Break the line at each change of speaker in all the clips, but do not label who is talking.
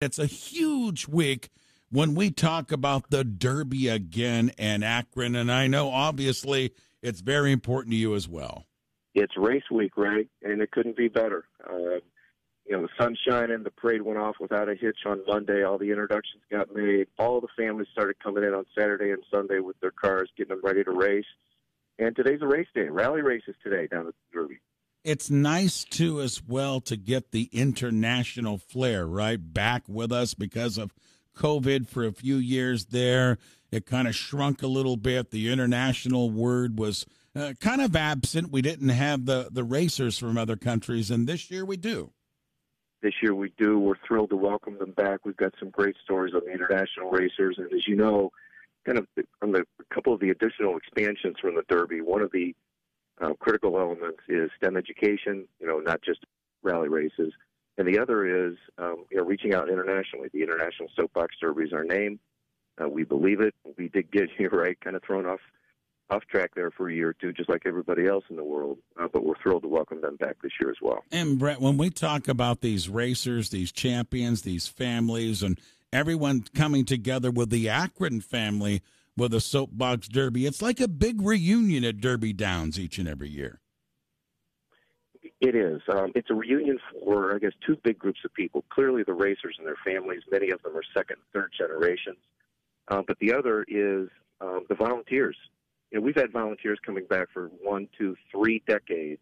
It's a huge week when we talk about the Derby again and Akron. And I know obviously it's very important to you as well.
It's race week, right? And it couldn't be better. Uh, you know, the sun's shining. The parade went off without a hitch on Monday. All the introductions got made. All the families started coming in on Saturday and Sunday with their cars, getting them ready to race. And today's a race day. Rally races today down at the Derby.
It's nice too, as well, to get the international flair right back with us because of COVID for a few years there. It kind of shrunk a little bit. The international word was uh, kind of absent. We didn't have the the racers from other countries, and this year we do.
This year we do. We're thrilled to welcome them back. We've got some great stories on the international racers, and as you know, kind of from the a couple of the additional expansions from the Derby, one of the uh, critical elements is STEM education. You know, not just rally races, and the other is um, you know reaching out internationally. The International Soapbox Derby is our name. Uh, we believe it. We did get here right, kind of thrown off off track there for a year or two, just like everybody else in the world. Uh, but we're thrilled to welcome them back this year as well.
And Bret, when we talk about these racers, these champions, these families, and everyone coming together with the Akron family with a soapbox derby, it's like a big reunion at Derby Downs each and every year.
It is. Um, it's a reunion for, I guess, two big groups of people. Clearly, the racers and their families. Many of them are second, third generations. Um, but the other is um, the volunteers you know, we've had volunteers coming back for one, two, three decades,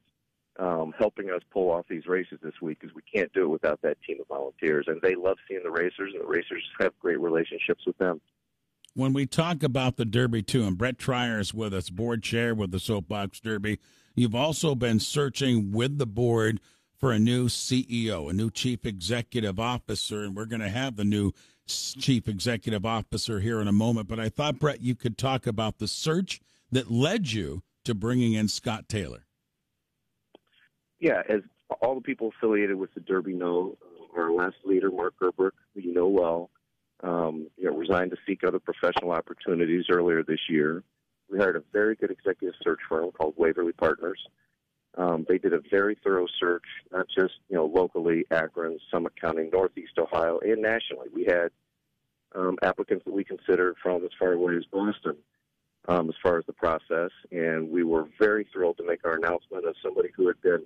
um, helping us pull off these races this week because we can't do it without that team of volunteers. And they love seeing the racers, and the racers have great relationships with them.
When we talk about the Derby too, and Bret Treier is with us, board chair with the Soapbox Derby, you've also been searching with the board for a new CEO, a new chief executive officer, and we're going to have the new chief executive officer here in a moment. But I thought, Bret, you could talk about the search that led you to bringing in Scott Taylor?
Yeah, as all the people affiliated with the Derby know, our last leader, Mark Gerbruck, who you know well, um, you know, resigned to seek other professional opportunities earlier this year. We hired a very good executive search firm called Waverly Partners. Um, they did a very thorough search, not just you know locally, Akron, Summit County, Northeast Ohio, and nationally. We had um, applicants that we considered from as far away as Boston um, as far as the process, and we were very thrilled to make our announcement of somebody who had been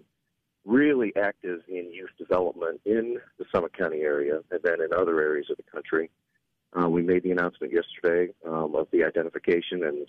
really active in youth development in the Summit County area and then in other areas of the country. Uh, we made the announcement yesterday um, of the identification and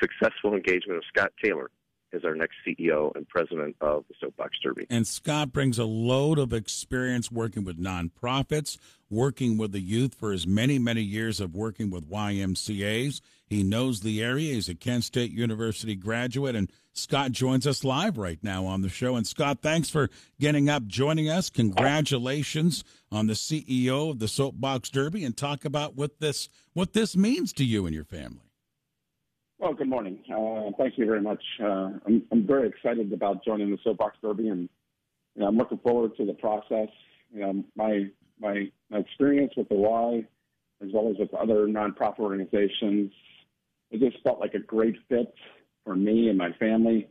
successful engagement of Scott Taylor as our next CEO and president of the Soapbox Derby.
And Scott brings a load of experience working with nonprofits, working with the youth for his many, many years of working with YMCAs. He knows the area. He's a Kent State University graduate. And Scott joins us live right now on the show. And Scott, thanks for getting up, joining us. Congratulations on the CEO of the Soapbox Derby and talk about what this what this means to you and your family.
Well, good morning. Uh, thank you very much. Uh, I'm, I'm, very excited about joining the Soapbox Derby, and you know, I'm looking forward to the process. You know, my my my experience with the Y, as well as with other nonprofit organizations, it just felt like a great fit for me and my family.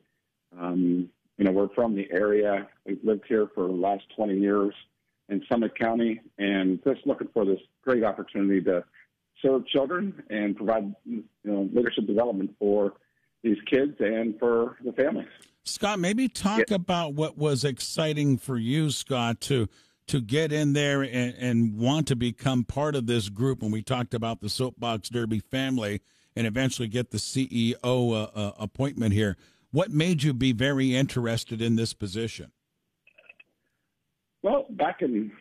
Um, you know, we're from the area. We've lived here for the last 20 years in Summit County, and just looking for this great opportunity to serve children and provide you know, leadership development for these kids and for the families.
Scott, maybe talk yeah. about what was exciting for you, Scott, to to get in there and, and, want to become part of this group. When we talked about the Soapbox Derby family and eventually get the CEO uh, uh, appointment here, what made you be very interested in this position?
Well, back in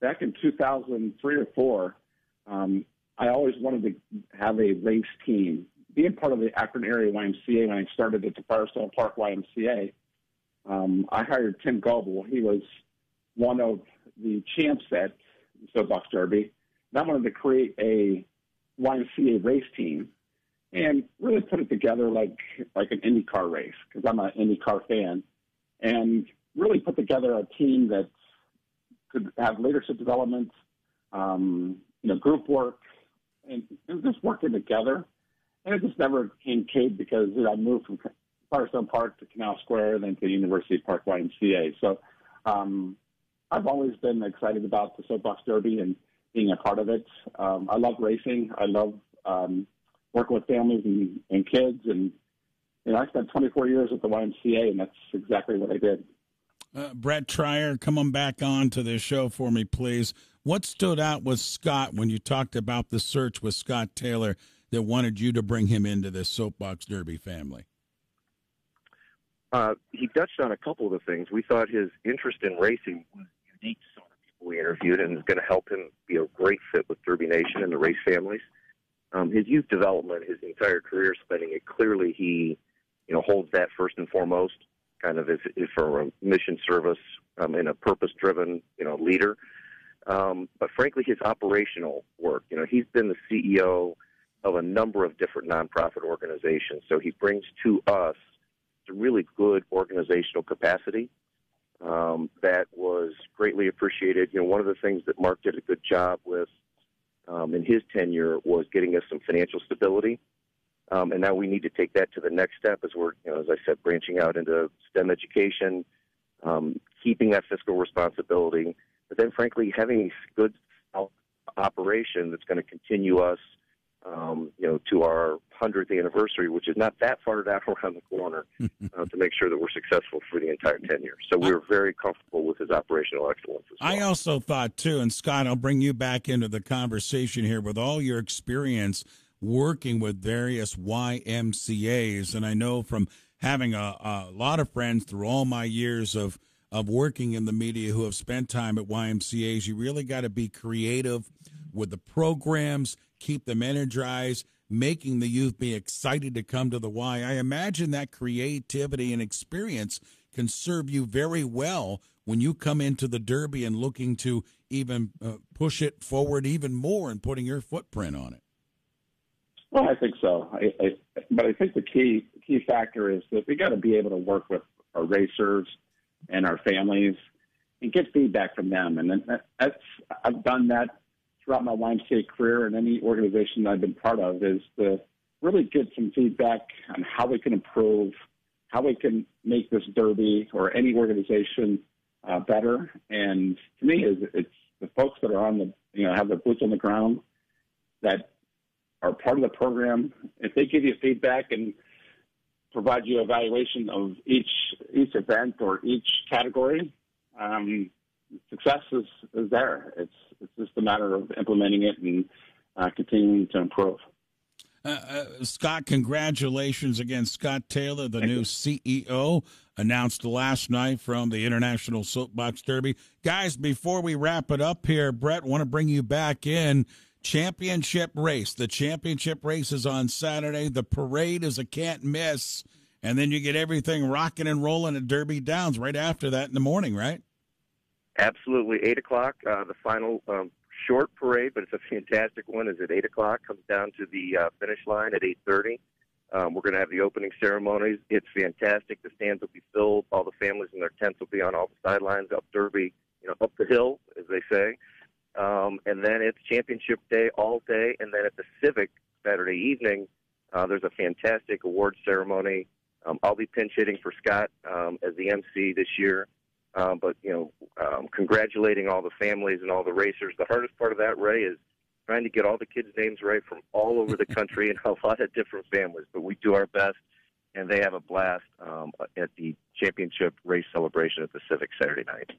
back in 2003 or four, um, I always wanted to have a race team. Being part of the Akron area YMCA when I started at the Firestone Park YMCA, um, I hired Tim Goebel. He was one of the champs at Soapbox Derby. And I wanted to create a YMCA race team and really put it together like like an IndyCar race because I'm an IndyCar fan, and really put together a team that could have leadership development, um, you know, group work, and just working together. And it just never came Cape because you know, I moved from Firestone Park to Canal Square, then to University Park YMCA. So um, I've always been excited about the Soapbox Derby and being a part of it. Um, I love racing. I love um, working with families and, and kids. And, you know, I spent 24 years at the YMCA, and that's exactly what I did.
Uh, Bret Treier, come on back on to this show for me, please. What stood out with Scott when you talked about the search with Scott Taylor that wanted you to bring him into this soapbox derby family?
Uh, he touched on a couple of the things. We thought his interest in racing was unique to some of the people we interviewed and is going to help him be a great fit with Derby Nation and the race families. Um, his youth development, his entire career spending it, clearly he, you know, holds that first and foremost, kind of as, as for a mission service um, and a purpose-driven, you know, leader. Um, but frankly, his operational work, you know, he's been the CEO of a number of different nonprofit organizations, so he brings to us – a really good organizational capacity um, that was greatly appreciated. You know, one of the things that Mark did a good job with um, in his tenure was getting us some financial stability. Um, and now we need to take that to the next step as we're, you know, as I said, branching out into STEM education, um, keeping that fiscal responsibility, but then, frankly, having a good operation that's going to continue us um, you know, to our 100th anniversary, which is not that far down around the corner, uh, to make sure that we're successful for the entire 10 years. So we were very comfortable with his operational excellence. Well.
I also thought, too, and Scott, I'll bring you back into the conversation here with all your experience working with various YMCAs. And I know from having a, a lot of friends through all my years of of working in the media who have spent time at YMCAs, you really got to be creative with the programs keep them energized, making the youth be excited to come to the Y. I imagine that creativity and experience can serve you very well when you come into the Derby and looking to even uh, push it forward even more and putting your footprint on it.
Well, I think so. I, I, but I think the key key factor is that we got to be able to work with our racers and our families and get feedback from them. And that's I've done that throughout my YMCA career and any organization that I've been part of is to really get some feedback on how we can improve, how we can make this derby or any organization uh, better. And to me, is it's the folks that are on the you know have their boots on the ground that are part of the program. If they give you feedback and provide you evaluation of each each event or each category, um, success is, is there. It's it's just a matter of implementing it and uh, continuing to improve.
Uh, uh, Scott, congratulations again. Scott Taylor, the Thank new you. CEO, announced last night from the International Soapbox Derby. Guys, before we wrap it up here, Bret, want to bring you back in. Championship race. The championship race is on Saturday. The parade is a can't miss. And then you get everything rocking and rolling at Derby Downs right after that in the morning, right?
Absolutely, eight o'clock. Uh, the final um, short parade, but it's a fantastic one. Is at eight o'clock. Comes down to the uh, finish line at eight thirty. Um, we're going to have the opening ceremonies. It's fantastic. The stands will be filled. All the families in their tents will be on all the sidelines up Derby, you know, up the hill, as they say. Um, and then it's championship day all day. And then at the Civic Saturday evening, uh, there's a fantastic award ceremony. Um, I'll be pinch hitting for Scott um, as the MC this year. Um, but you know, um, congratulating all the families and all the racers. The hardest part of that, Ray, is trying to get all the kids' names right from all over the country and a lot of different families. But we do our best, and they have a blast um, at the championship race celebration at the Civic Saturday night.